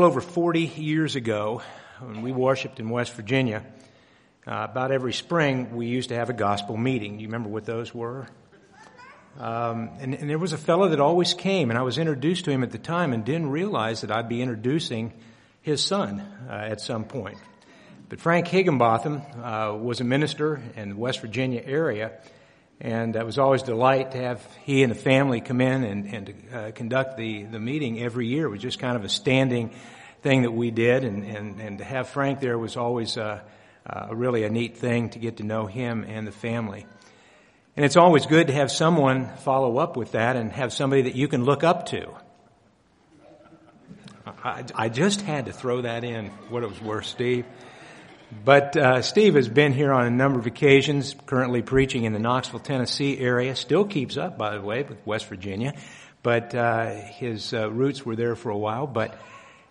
over 40 years ago, when we worshiped in West Virginia, uh, about every spring we used to have a gospel meeting. You remember what those were? Um, and, and, there was a fellow that always came, and I was introduced to him at the time and didn't realize that I'd be introducing his son uh, at some point. But Frank Higginbotham uh, was a minister in the West Virginia area, and it was always a delight to have he and the family come in and, and to, uh, conduct the, the meeting every year. It was just kind of a standing thing that we did, and, and, and to have Frank there was always uh, uh, really a neat thing to get to know him and the family. And it's always good to have someone follow up with that and have somebody that you can look up to. I, I just had to throw that in, what it was worth, Steve. But uh, Steve has been here on a number of occasions, currently preaching in the Knoxville, Tennessee area. Still keeps up, by the way, with West Virginia. But uh, his uh, roots were there for a while. But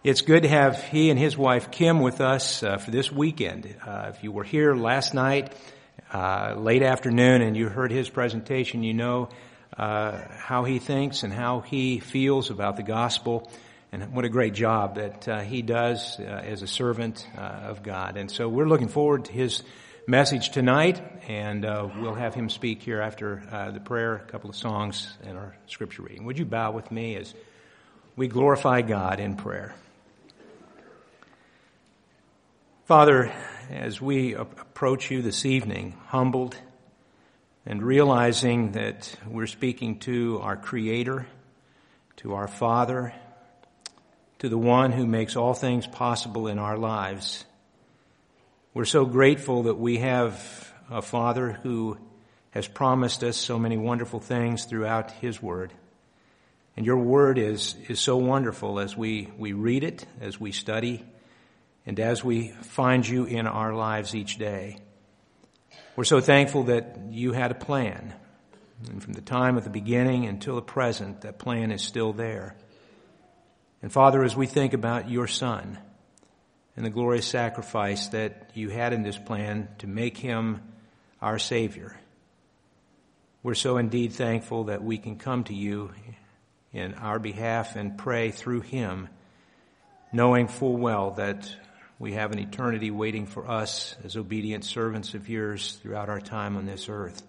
it's good to have he and his wife Kim with us uh, for this weekend. Uh, if you were here last night, uh, late afternoon, and you heard his presentation, you know how he thinks and how he feels about the gospel and what a great job that uh, he does uh, as a servant uh, of God. And so we're looking forward to his message tonight, and uh, we'll have him speak here after uh, the prayer, a couple of songs, and our scripture reading. Would you bow with me as we glorify God in prayer? Father, as we approach you this evening, humbled and realizing that we're speaking to our Creator, to our Father, to the one who makes all things possible in our lives. We're so grateful that we have a Father who has promised us so many wonderful things throughout His Word. And your Word is, is so wonderful as we, we read it, as we study, and as we find you in our lives each day. We're so thankful that you had a plan. And from the time of the beginning until the present, that plan is still there. And Father, as we think about your Son and the glorious sacrifice that you had in this plan to make him our Savior, we're so indeed thankful that we can come to you in our behalf and pray through him, knowing full well that we have an eternity waiting for us as obedient servants of yours throughout our time on this earth.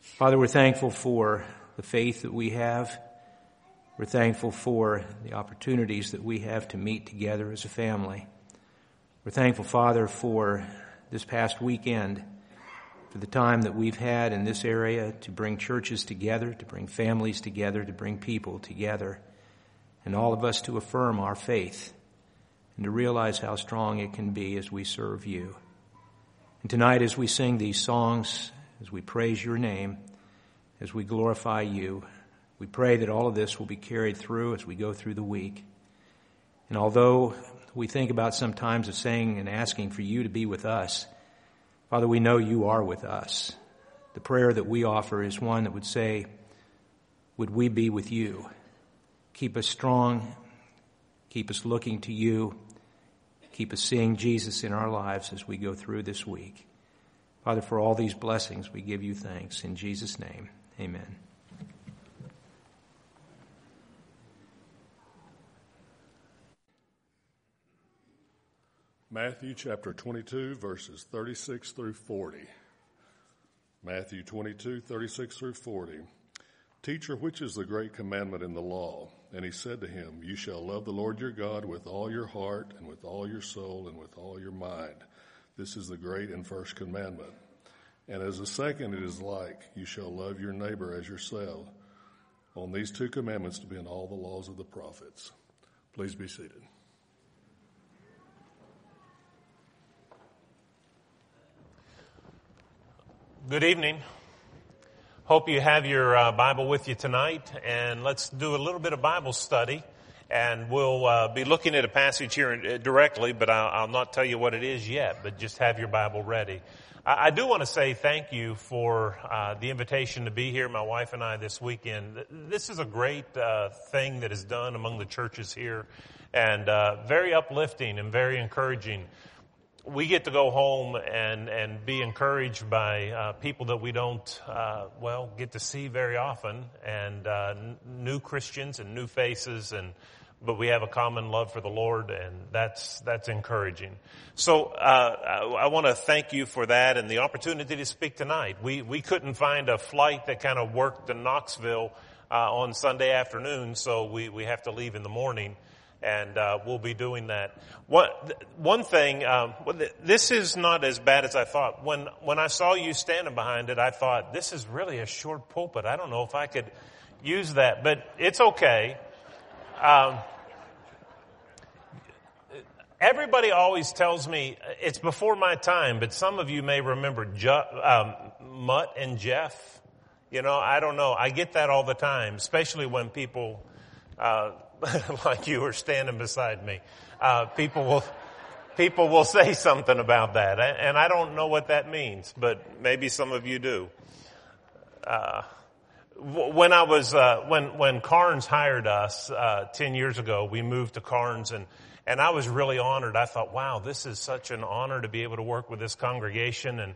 Father, we're thankful for the faith that we have we're thankful for the opportunities that we have to meet together as a family. We're thankful, Father, for this past weekend, for the time that we've had in this area to bring churches together, to bring families together, to bring people together, and all of us to affirm our faith and to realize how strong it can be as we serve you. And tonight, as we sing these songs, as we praise your name, as we glorify you, we pray that all of this will be carried through as we go through the week. And although we think about sometimes of saying and asking for you to be with us, Father, we know you are with us. The prayer that we offer is one that would say, would we be with you? Keep us strong. Keep us looking to you. Keep us seeing Jesus in our lives as we go through this week. Father, for all these blessings, we give you thanks. In Jesus' name, amen. Matthew chapter 22, verses 36 through 40. Matthew 22, 36 through 40. Teacher, which is the great commandment in the law? And he said to him, You shall love the Lord your God with all your heart, and with all your soul, and with all your mind. This is the great and first commandment. And as a second, it is like, You shall love your neighbor as yourself. On these two commandments depend all the laws of the prophets. Please be seated. Good evening. Hope you have your uh, Bible with you tonight, and let's do a little bit of Bible study. And we'll uh, be looking at a passage here uh, directly, but I'll, I'll, not tell you what it is yet. But just have your Bible ready. I, I do want to say thank you for uh, the invitation to be here, my wife and I, this weekend. This is a great uh, thing that is done among the churches here, and uh, very uplifting and very encouraging we get to go home and, and be encouraged by uh, people that we don't, uh, well, get to see very often, and uh, n- new Christians and new faces, and but we have a common love for the Lord, and that's that's encouraging. So uh, I, I want to thank you for that and the opportunity to speak tonight. We we couldn't find a flight that kind of worked to Knoxville uh, on Sunday afternoon, so we we have to leave in the morning. And uh, we'll be doing that. One, one thing, um, this is not as bad as I thought. When when I saw you standing behind it, I thought this is really a short pulpit. I don't know if I could use that, but it's okay. Um, everybody always tells me it's before my time, but some of you may remember Ju- um, Mutt and Jeff. You know, I don't know. I get that all the time, especially when people uh, like you were standing beside me. Uh, people will people will say something about that, and I don't know what that means, but maybe some of you do. Uh, when I was uh, when when Karns hired us uh, ten years ago, we moved to Karns, and and I was really honored. I thought, wow, this is such an honor to be able to work with this congregation, and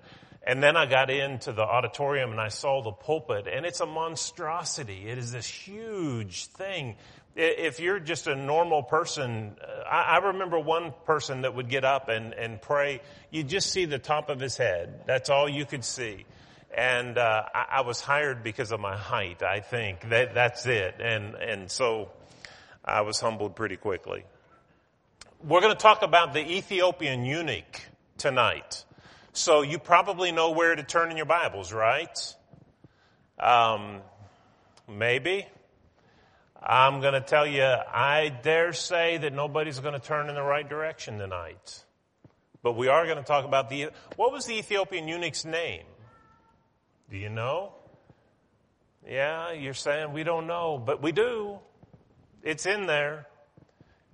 and then I got into the auditorium and I saw the pulpit, and it's a monstrosity. It is this huge thing. If you're just a normal person, uh, I, remember one person that would get up and, and pray. You just see the top of his head. That's all you could see and uh, I, I, was hired because of my height. I think that that's it, and and so I was humbled pretty quickly. We're going to talk about the Ethiopian eunuch tonight. So you probably know where to turn in your Bibles, right? Um, maybe. I'm going to tell you, I dare say that nobody's going to turn in the right direction tonight. But we are going to talk about the, what was the Ethiopian eunuch's name? Do you know? Yeah, you're saying we don't know, but we do. It's in there.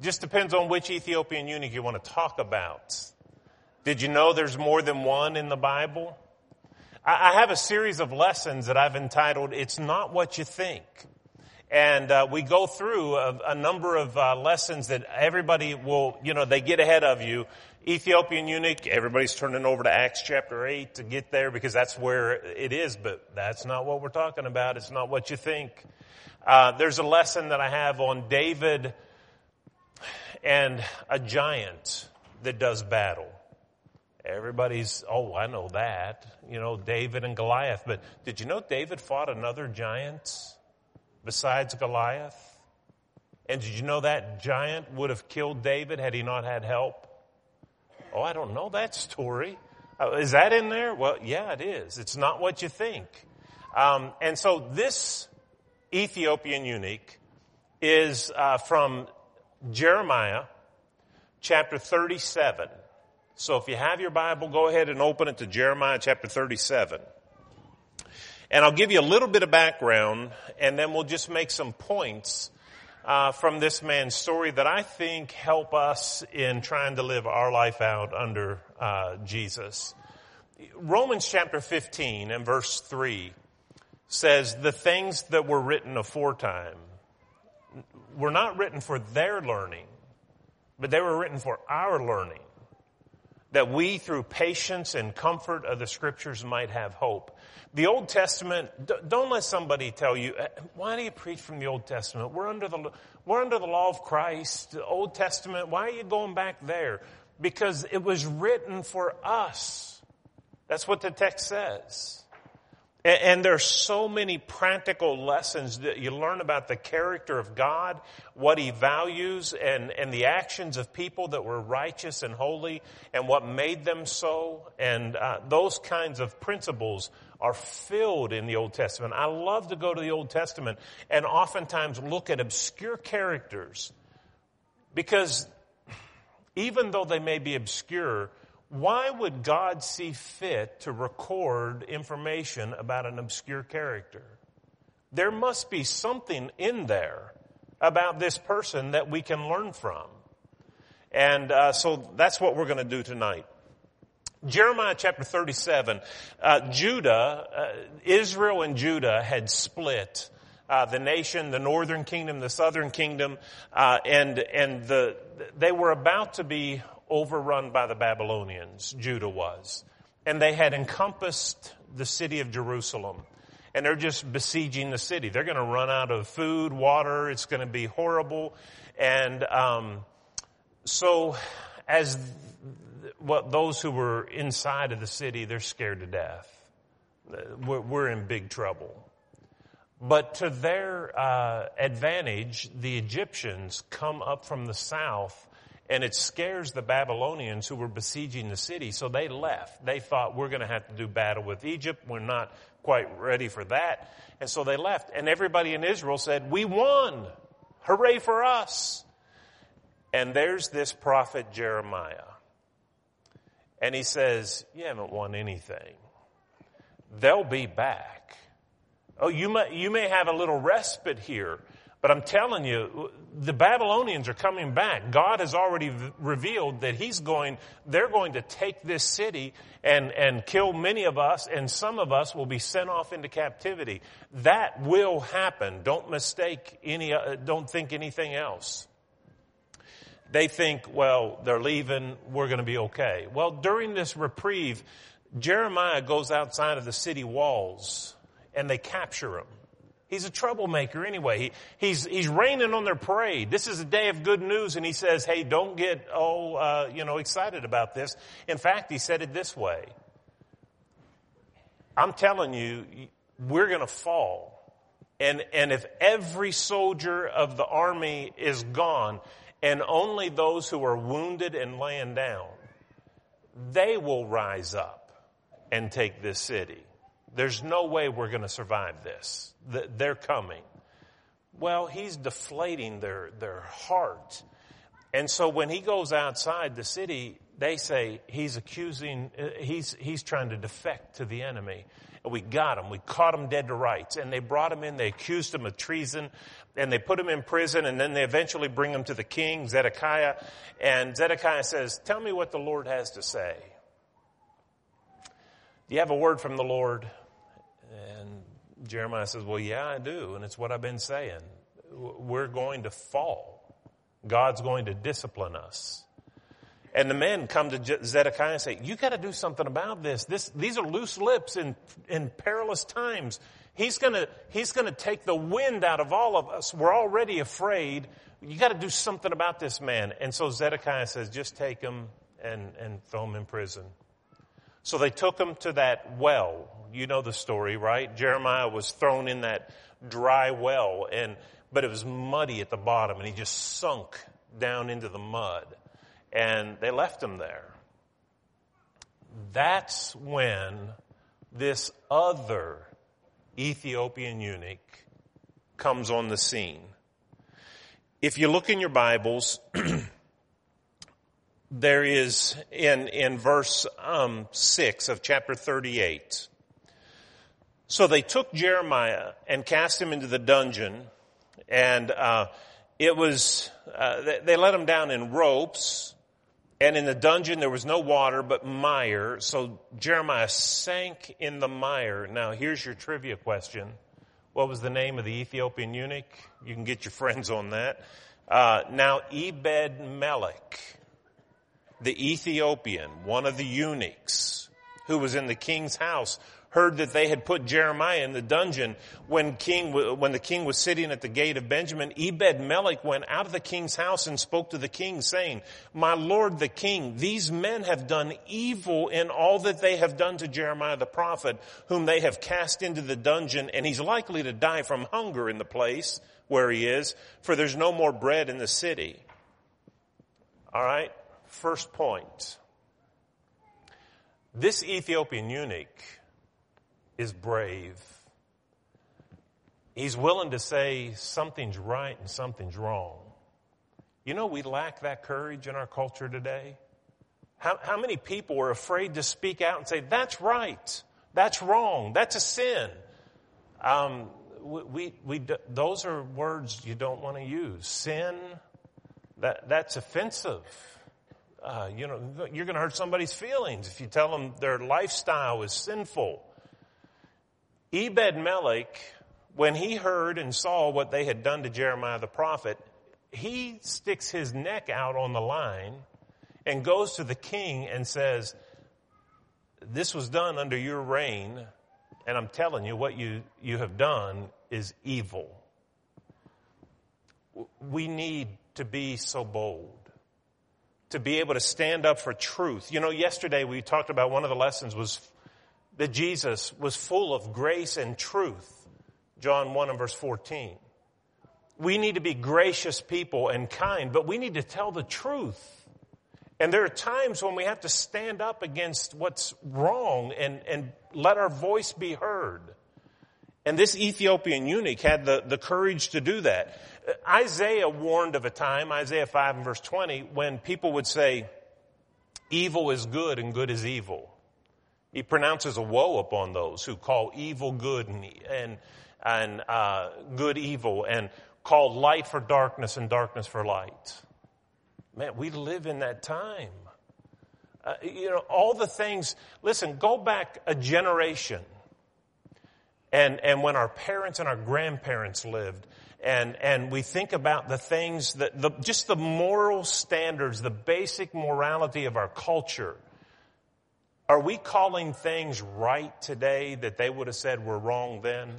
Just depends on which Ethiopian eunuch you want to talk about. Did you know there's more than one in the Bible? I have a series of lessons that I've entitled, It's Not What You Think. And uh, we go through a, a number of uh, lessons that everybody will, you know, they get ahead of you Ethiopian eunuch, everybody's turning over to Acts chapter 8 to get there because that's where it is, but that's not what we're talking about. It's not what you think. Uh, there's a lesson that I have on David and a giant that does battle. Everybody's, oh, I know that. You know, David and Goliath. But did you know David fought another giant besides Goliath? And did you know that giant would have killed David had he not had help? Oh, I don't know that story. Uh, is that in there? Well, yeah, it is. It's not what you think. Um, and so this Ethiopian eunuch is uh, from Jeremiah chapter 37. So if you have your Bible, go ahead and open it to Jeremiah chapter 37. And I'll give you a little bit of background and then we'll just make some points uh, from this man's story that I think help us in trying to live our life out under uh, Jesus. Romans chapter 15 and verse 3 says, The things that were written aforetime were not written for their learning, but they were written for our learning, that we through patience and comfort of the scriptures might have hope. The Old Testament, don't let somebody tell you, uh, why do you preach from the Old Testament? We're under the, we're under the law of Christ, the Old Testament. Why are you going back there? Because it was written for us. That's what the text says. And, and are so many practical lessons that you learn about the character of God, what He values, and, and the actions of people that were righteous and holy, and what made them so, and uh, those kinds of principles are filled in the Old Testament. I love to go to the Old Testament and oftentimes look at obscure characters because even though they may be obscure, why would God see fit to record information about an obscure character? There must be something in there about this person that we can learn from. And uh, so that's what we're going to do tonight. Jeremiah chapter 37, uh, Judah, uh, Israel and Judah had split. Uh, the nation, the northern kingdom, the southern kingdom, uh, and and the they were about to be overrun by the Babylonians. Judah was, and they had encompassed the city of Jerusalem, and they're just besieging the city. They're going to run out of food, water. It's going to be horrible, And um, so, as what those who were inside of the city, they're scared to death. We're, we're in big trouble. But to their uh, advantage, the Egyptians come up from the south and it scares the Babylonians who were besieging the city. So they left. They thought we're going to have to do battle with Egypt. We're not quite ready for that. And so they left. And everybody in Israel said, we won. Hooray for us. And there's this prophet Jeremiah. And he says, you haven't won anything. They'll be back. Oh, you may, you may have a little respite here, but I'm telling you, the Babylonians are coming back. God has already v- revealed that He's going, they're going to take this city and, and kill many of us, and some of us will be sent off into captivity. That will happen. Don't mistake any, uh, don't think anything else. They think, well, they're leaving, we're going to be okay. Well, during this reprieve, Jeremiah goes outside of the city walls and they capture him. He's a troublemaker anyway. He, he's, he's raining on their parade. This is a day of good news and he says, hey, don't get, all, uh, you know, excited about this. In fact, he said it this way. I'm telling you, we're going to fall. And, and if every soldier of the army is gone and only those who are wounded and laying down, they will rise up and take this city. There's no way we're going to survive this. They're coming. Well, he's deflating their, their heart. And so when he goes outside the city, they say he's accusing, uh, he's, he's trying to defect to the enemy. And we got him. We caught him dead to rights. And they brought him in. They accused him of treason. And they put him in prison. And then they eventually bring him to the king, Zedekiah. And Zedekiah says, tell me what the Lord has to say. Do you have a word from the Lord? Jeremiah says, Well, yeah, I do. And it's what I've been saying. We're going to fall. God's going to discipline us. And the men come to Zedekiah and say, you got to do something about this. this. These are loose lips in, in perilous times. He's gonna, he's gonna take the wind out of all of us. We're already afraid. You got to do something about this man. And so Zedekiah says, just take him and, and throw him in prison. So they took him to that well. You know the story, right? Jeremiah was thrown in that dry well and, but it was muddy at the bottom and he just sunk down into the mud and they left him there. That's when this other Ethiopian eunuch comes on the scene. If you look in your Bibles, there is in, in verse um, 6 of chapter 38. So they took Jeremiah and cast him into the dungeon, and uh, it was, uh, they, they let him down in ropes, and in the dungeon there was no water but mire, so Jeremiah sank in the mire. Now here's your trivia question. What was the name of the Ethiopian eunuch? You can get your friends on that. Uh, now Ebed Melech the Ethiopian, one of the eunuchs who was in the king's house, heard that they had put Jeremiah in the dungeon when king, when the king was sitting at the gate of Benjamin, Ebed Melech went out of the king's house and spoke to the king saying, my lord the king, these men have done evil in all that they have done to Jeremiah the prophet, whom they have cast into the dungeon and he's likely to die from hunger in the place where he is, for there's no more bread in the city. All right. First point. This Ethiopian eunuch is brave. He's willing to say something's right and something's wrong. You know, we lack that courage in our culture today. How, how many people are afraid to speak out and say, that's right, that's wrong, that's a sin? Um, we, we, we, those are words you don't want to use. Sin, that, that's offensive uh, you know, you're going to hurt somebody's feelings if you tell them their lifestyle is sinful. Ebed Melech, when he heard and saw what they had done to Jeremiah the prophet, he sticks his neck out on the line and goes to the king and says, this was done under your reign, and I'm telling you what you, you have done is evil. we need to be so bold to be able to stand up for truth. You know, yesterday we talked about one of the lessons was that Jesus was full of grace and truth. John 1 and verse 14. We need to be gracious people and kind, but we need to tell the truth. And there are times when we have to stand up against what's wrong and, and let our voice be heard. And this Ethiopian eunuch had the, the courage to do that. Isaiah warned of a time, Isaiah 5 and verse 20, when people would say, evil is good and good is evil. He pronounces a woe upon those who call evil good and, and, and uh, good evil and call light for darkness and darkness for light. Man, we live in that time. Uh, you know, all the things, listen, go back a generation and, and when our parents and our grandparents lived, and, and we think about the things that, the, just the moral standards, the basic morality of our culture, are we calling things right today that they would have said were wrong then?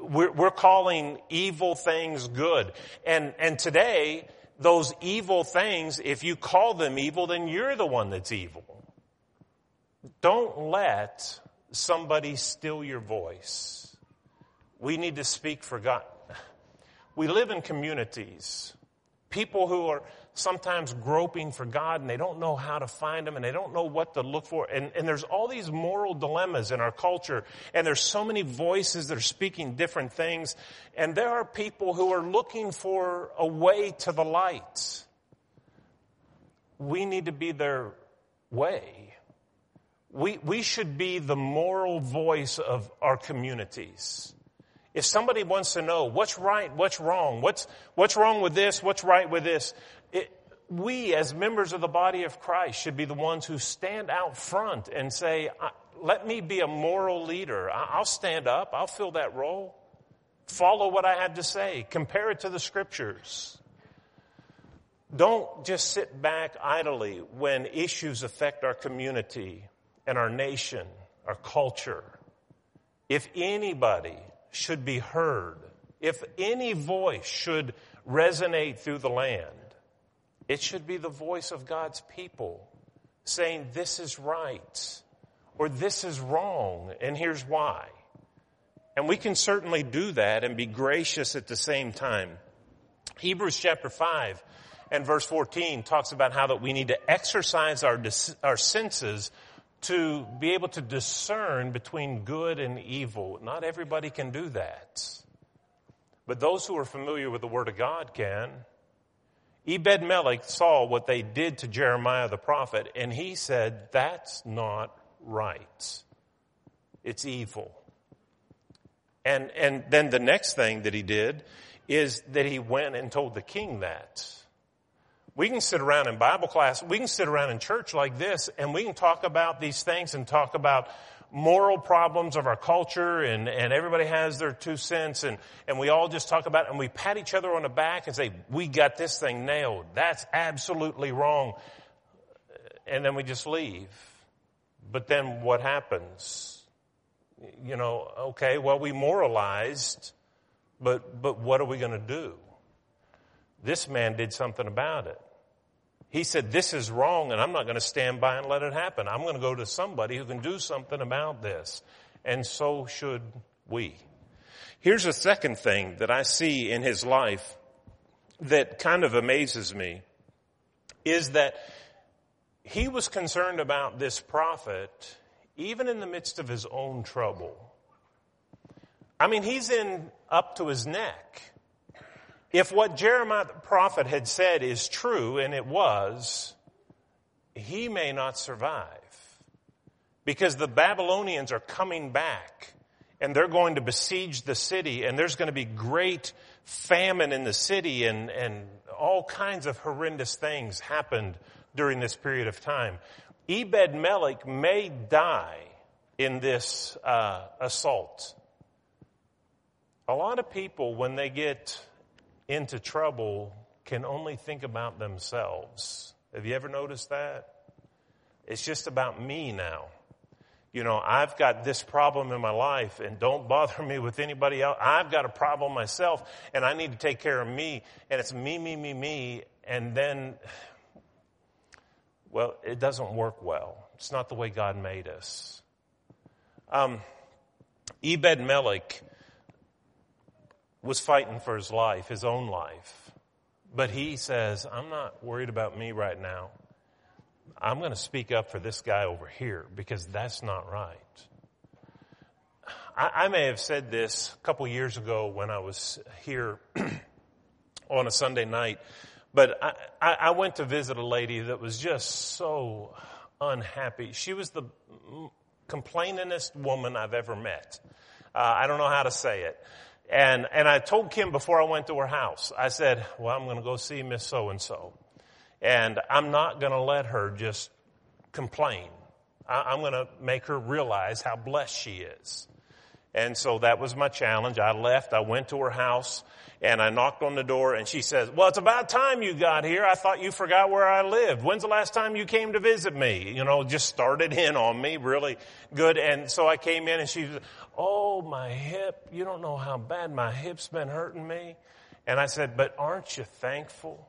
We're, we're calling evil things good. And, and today, those evil things, if you call them evil, then you're the one that's evil. Don't let somebody steal your voice. We need to speak for God. We live in communities. People who are sometimes groping for God and they don't know how to find Him and they don't know what to look for. And, and there's all these moral dilemmas in our culture and there's so many voices that are speaking different things. And there are people who are looking for a way to the light. We need to be their way. We, we should be the moral voice of our communities. If somebody wants to know what's right, what's wrong, what's, what's wrong with this, what's right with this, it, we as members of the body of Christ should be the ones who stand out front and say, let me be a moral leader. I'll stand up. I'll fill that role. Follow what I have to say. Compare it to the scriptures. Don't just sit back idly when issues affect our community and our nation, our culture. If anybody should be heard, if any voice should resonate through the land, it should be the voice of God's people saying, this is right or this is wrong and here's why. And we can certainly do that and be gracious at the same time. Hebrews chapter 5 and verse 14 talks about how that we need to exercise our, our senses to be able to discern between good and evil. Not everybody can do that. But those who are familiar with the Word of God can. Ebed Melech saw what they did to Jeremiah the prophet, and he said, That's not right. It's evil. And, and then the next thing that he did is that he went and told the king that. We can sit around in Bible class, we can sit around in church like this, and we can talk about these things and talk about moral problems of our culture and, and everybody has their two cents and, and we all just talk about it and we pat each other on the back and say, we got this thing nailed. That's absolutely wrong. And then we just leave. But then what happens? You know, okay, well, we moralized, but, but what are we going to do? This man did something about it. He said, this is wrong and I'm not going to stand by and let it happen. I'm going to go to somebody who can do something about this. And so should we. Here's a second thing that I see in his life that kind of amazes me is that he was concerned about this prophet even in the midst of his own trouble. I mean, he's in up to his neck. If what Jeremiah the prophet had said is true, and it was, he may not survive. Because the Babylonians are coming back and they're going to besiege the city and there's going to be great famine in the city and, and all kinds of horrendous things happened during this period of time. Ebed Melech may die in this uh, assault. A lot of people, when they get into trouble can only think about themselves. Have you ever noticed that? It's just about me now. You know, I've got this problem in my life and don't bother me with anybody else. I've got a problem myself and I need to take care of me and it's me, me, me, me. And then, well, it doesn't work well. It's not the way God made us. Um, Ebed Melech was fighting for his life, his own life. But he says, I'm not worried about me right now. I'm going to speak up for this guy over here because that's not right. I, I may have said this a couple years ago when I was here on a Sunday night, but I, I, went to visit a lady that was just so unhappy. She was the complainingest woman I've ever met. Uh, I don't know how to say it. And, and I told Kim before I went to her house, I said, well, I'm going to go see Miss So-and-so. And I'm not going to let her just complain. I, I'm going to make her realize how blessed she is. And so that was my challenge. I left, I went to her house, and I knocked on the door and she says, well, it's about time you got here. I thought you forgot where I lived. When's the last time you came to visit me? You know, just started in on me really good. And so I came in and she was, oh, my hip. You don't know how bad my hip's been hurting me. And I said, but aren't you thankful?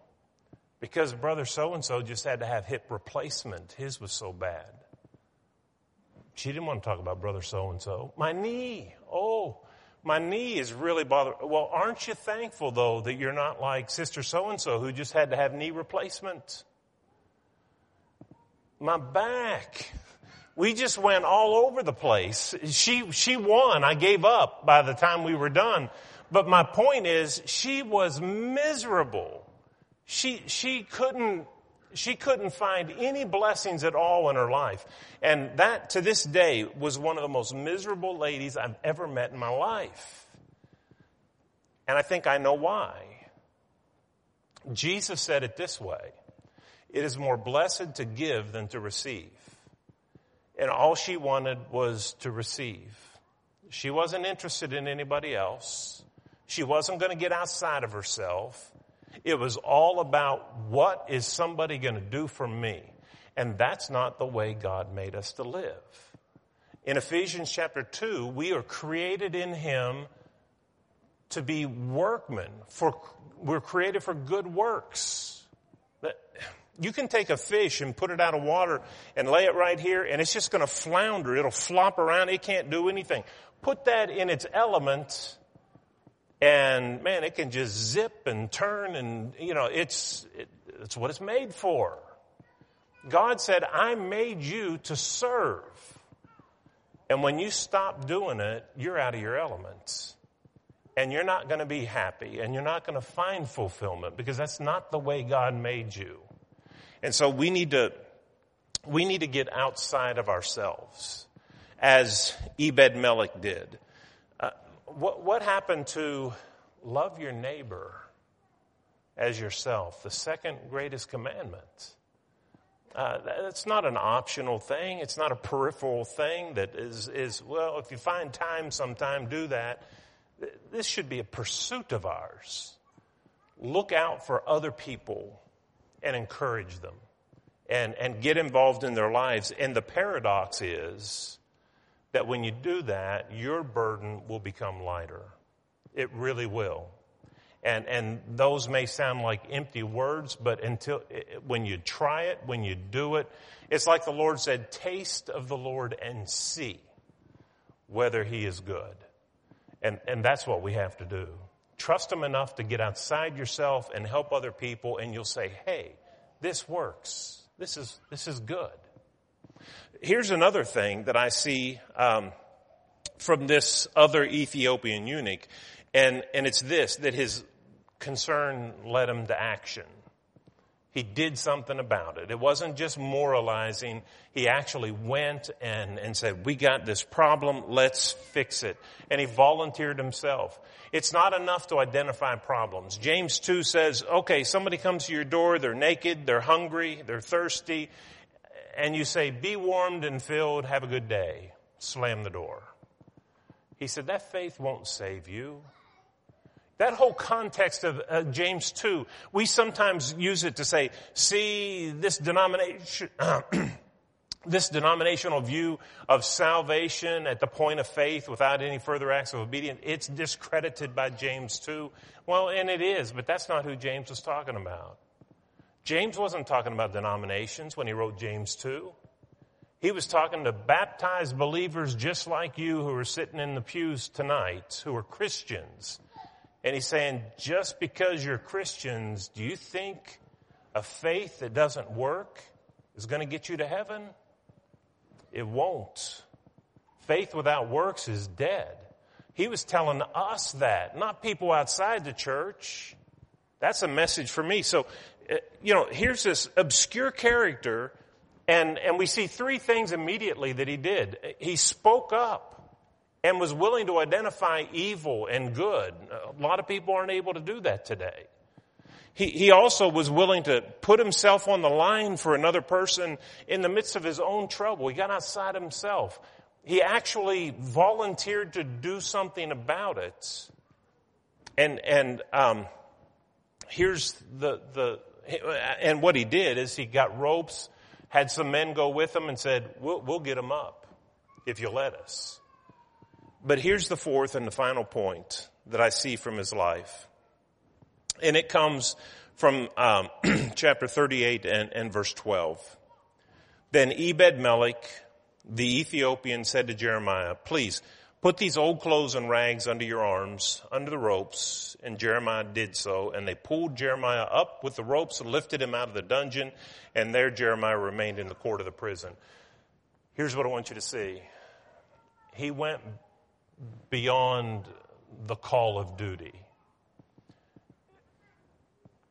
Because brother so and so just had to have hip replacement. His was so bad. She didn't want to talk about brother so and so. My knee. Oh, my knee is really bothering. Well, aren't you thankful though that you're not like sister so and so who just had to have knee replacement? My back. We just went all over the place. She, she won. I gave up by the time we were done. But my point is, she was miserable. She, she couldn't, she couldn't find any blessings at all in her life. And that, to this day, was one of the most miserable ladies I've ever met in my life. And I think I know why. Jesus said it this way. It is more blessed to give than to receive. And all she wanted was to receive. She wasn't interested in anybody else. She wasn't going to get outside of herself. It was all about what is somebody going to do for me? And that's not the way God made us to live. In Ephesians chapter 2, we are created in Him to be workmen. For, we're created for good works. You can take a fish and put it out of water and lay it right here and it's just going to flounder. It'll flop around. It can't do anything. Put that in its element and man, it can just zip and turn and, you know, it's, it, it's what it's made for. God said, I made you to serve. And when you stop doing it, you're out of your elements. And you're not going to be happy and you're not going to find fulfillment because that's not the way God made you. And so we need to, we need to get outside of ourselves as Ebed Melech did what, what happened to love your neighbor as yourself? The second greatest commandment. Uh, that's not an optional thing. It's not a peripheral thing that is, is, well, if you find time sometime, do that. This should be a pursuit of ours. Look out for other people and encourage them and, and get involved in their lives. And the paradox is, that when you do that, your burden will become lighter. It really will. And, and those may sound like empty words, but until, when you try it, when you do it, it's like the Lord said, taste of the Lord and see whether he is good. And, and that's what we have to do. Trust him enough to get outside yourself and help other people and you'll say, hey, this works. This is, this is good here's another thing that I see um, from this other Ethiopian eunuch, and and it's this that his concern led him to action. He did something about it. It wasn't just moralizing. He actually went and, and said, we got this problem, let's fix it. And he volunteered himself. It's not enough to identify problems. James 2 says, okay, somebody comes to your door, they're naked, they're hungry, they're thirsty, and you say, be warmed and filled, have a good day, slam the door. He said, that faith won't save you. That whole context of uh, James 2, we sometimes use it to say, see, this denomination, this denominational view of salvation at the point of faith without any further acts of obedience, it's discredited by James 2. Well, and it is, but that's not who James was talking about. James wasn't talking about denominations when he wrote James 2. He was talking to baptized believers just like you who are sitting in the pews tonight, who are Christians. And he's saying, just because you're Christians, do you think a faith that doesn't work is going to get you to heaven? It won't. Faith without works is dead. He was telling us that, not people outside the church. That's a message for me. So, you know, here's this obscure character, and, and we see three things immediately that he did. He spoke up and was willing to identify evil and good. A lot of people aren't able to do that today. He, he also was willing to put himself on the line for another person in the midst of his own trouble. He got outside himself. He actually volunteered to do something about it. And, and, um, here's the, the, and what he did is he got ropes, had some men go with him and said, we'll, we'll get him up if you let us. But here's the fourth and the final point that I see from his life. And it comes from um, chapter 38 and, and verse 12. Then Ebed Melech, the Ethiopian, said to Jeremiah, Please put these old clothes and rags under your arms, under the ropes. And Jeremiah did so. And they pulled Jeremiah up with the ropes and lifted him out of the dungeon. And there Jeremiah remained in the court of the prison. Here's what I want you to see. He went beyond the call of duty.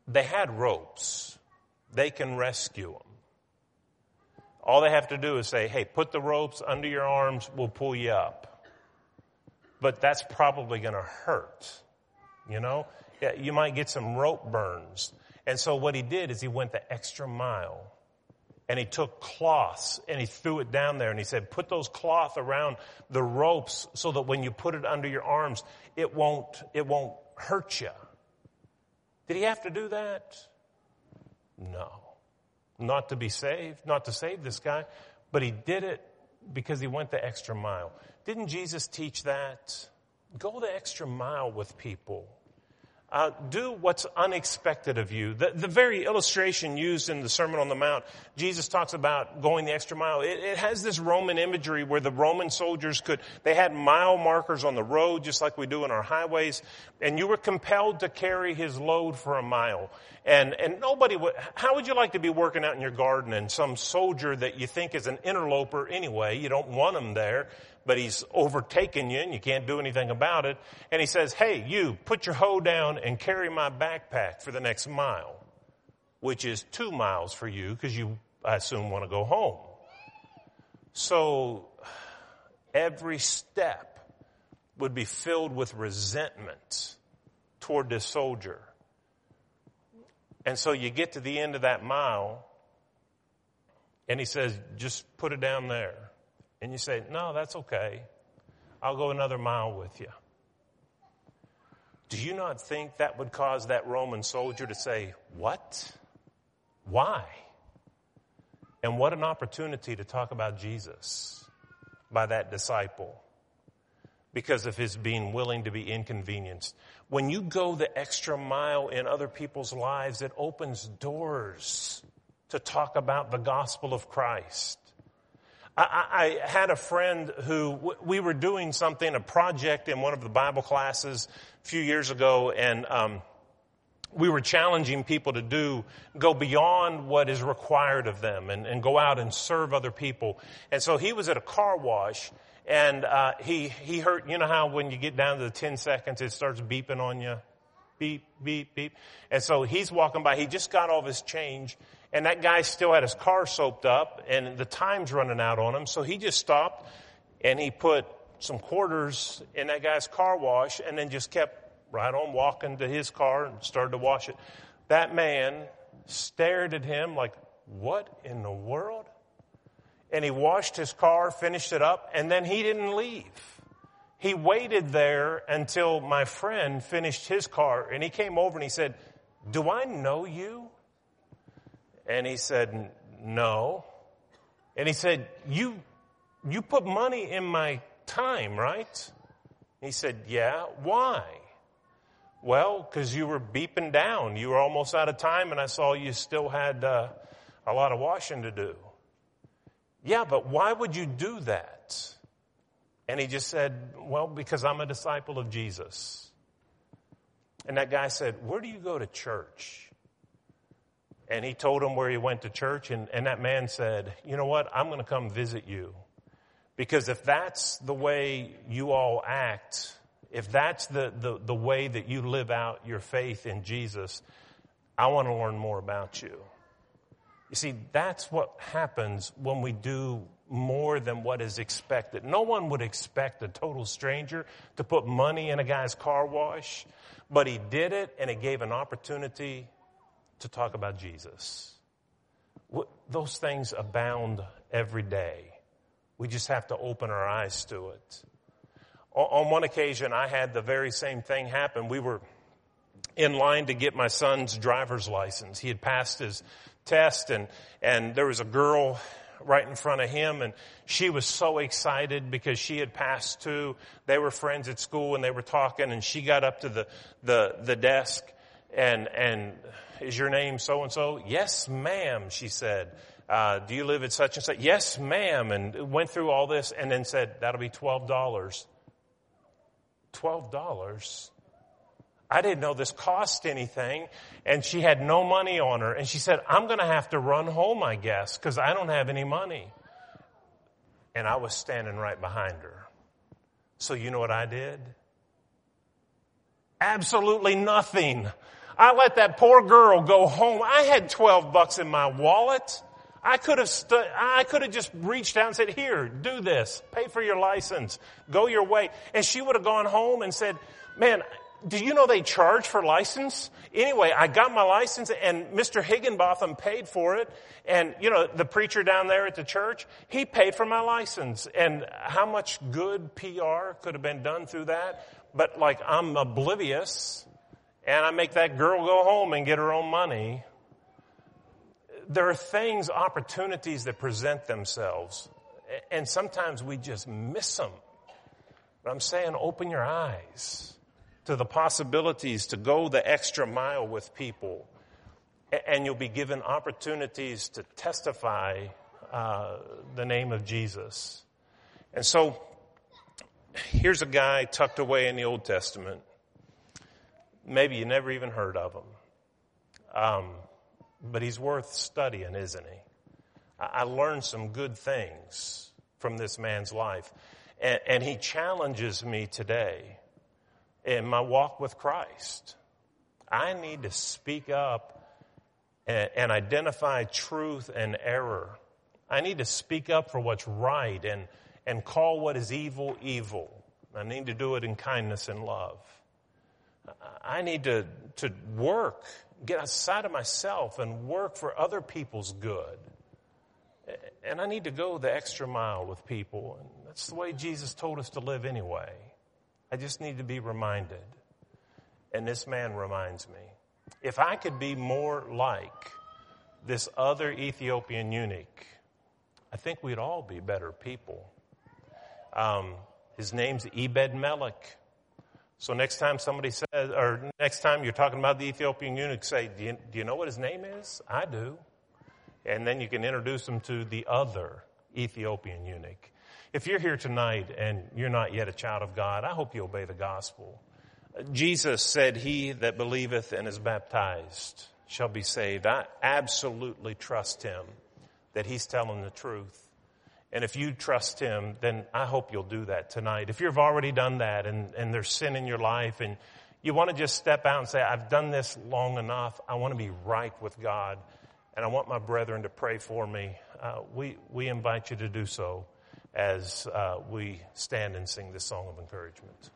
They had ropes. They can rescue him. All they have to do is say, hey, put the ropes under your arms, we'll pull you up. But that's probably going to hurt. You know? You might get some rope burns. And so what he did is he went the extra mile and he took cloths and he threw it down there and he said, put those cloth around the ropes so that when you put it under your arms, it won't, it won't hurt you. Did he have to do that? No. Not to be saved, not to save this guy, but he did it because he went the extra mile. Didn't Jesus teach that? Go the extra mile with people. Uh, do what's unexpected of you. The, the, very illustration used in the Sermon on the Mount, Jesus talks about going the extra mile. It, it, has this Roman imagery where the Roman soldiers could, they had mile markers on the road just like we do in our highways, and you were compelled to carry his load for a mile. And, and nobody would, how would you like to be working out in your garden and some soldier that you think is an interloper anyway, you don't want him there, but he's overtaken you and you can't do anything about it. And he says, hey, you, put your hoe down and carry my backpack for the next mile, which is two miles for you because you, I assume, want to go home. So every step would be filled with resentment toward this soldier. And so you get to the end of that mile and he says, just put it down there. And you say, no, that's okay. I'll go another mile with you. Do you not think that would cause that Roman soldier to say, what? Why? And what an opportunity to talk about Jesus by that disciple because of his being willing to be inconvenienced. When you go the extra mile in other people's lives, it opens doors to talk about the gospel of Christ. I, I, had a friend who we were doing something, a project in one of the Bible classes a few years ago, and um, we were challenging people to do go beyond what is required of them and, and go out and serve other people. And so he was at a car wash, and uh, he he heard you know how when you get down to the ten seconds it starts beeping on you, beep beep beep, and so he's walking by. He just got all his change and that guy still had his car soaped up and the time's running out on him. So he just stopped and he put some quarters in that guy's car wash and then just kept right on walking to his car and started to wash it. That man stared at him like, what in the world? And he washed his car, finished it up, and then he didn't leave. He waited there until my friend finished his car and he came over and he said, do I know you? And he said, No. And he said, you, you put money in my time, right? He said, yeah. Why? Well, because you were beeping down. You were almost out of time, and I saw you still had uh, a lot of washing to do. Yeah, but why would you do that? And he just said, Well, because I'm a disciple of Jesus. And that guy said, Where do you go to church? And he told him where he went to church, and, and that man said, You know what? I'm going to come visit you. Because if that's the way you all act, if that's the, the, the way that you live out your faith in Jesus, I want to learn more about you. You see, that's what happens when we do more than what is expected. No one would expect a total stranger to put money in a guy's car wash, but he did it and it gave an opportunity to talk about Jesus. Those things abound every day. We just have to open our eyes to it. On one occasion, I had the very same thing happen. We were in line to get my son's driver's license. He had passed his test and, and there was a girl right in front of him and she was so excited because she had passed too. They were friends at school and they were talking and she got up to the, the, the desk and, and is your name so and so? Yes, ma'am, she said. Uh, do you live at such and such? Yes, ma'am. And went through all this and then said, that'll be $12. $12? I didn't know this cost anything. And she had no money on her. And she said, I'm going to have to run home, I guess, because I don't have any money. And I was standing right behind her. So you know what I did? Absolutely nothing. I let that poor girl go home. I had 12 bucks in my wallet. I could have stu- I could have just reached out and said, here, do this. Pay for your license. Go your way. And she would have gone home and said, man, do you know they charge for license? Anyway, I got my license and Mr. Higginbotham paid for it. And, you know, the preacher down there at the church, he paid for my license. And how much good PR could have been done through that? But like, I'm oblivious and I make that girl go home and get her own money. There are things, opportunities that present themselves. And sometimes we just miss them. But I'm saying open your eyes to the possibilities to go the extra mile with people. And you'll be given opportunities to testify uh, the name of Jesus. And so, here's a guy tucked away in the Old Testament. Maybe you never even heard of him. Um, but he's worth studying, isn't he? I learned some good things from this man's life. And, and he challenges me today in my walk with Christ. I need to speak up and, and identify truth and error. I need to speak up for what's right and, and call what is evil, evil. I need to do it in kindness and love. I need to, to work, get outside of myself and work for other people's good. And I need to go the extra mile with people. And that's the way Jesus told us to live anyway. I just need to be reminded. And this man reminds me. If I could be more like this other Ethiopian eunuch, I think we'd all be better people. Um, his name's Ebed Melech. So next time somebody says, or next time you're talking about the Ethiopian eunuch, say, do you, do you know what his name is? I do. And then you can introduce him to the other Ethiopian eunuch. If you're here tonight and you're not yet a child of God, I hope you obey the gospel. Jesus said, He that believeth and is baptized shall be saved. I absolutely trust Him that He's telling the truth. And if you trust Him, then I hope you'll do that tonight. If you've already done that and, and there's sin in your life and you want to just step out and say, I've done this long enough. I want to be right with God and I want my brethren to pray for me. Uh, we, we invite you to do so as uh, we stand and sing this song of encouragement.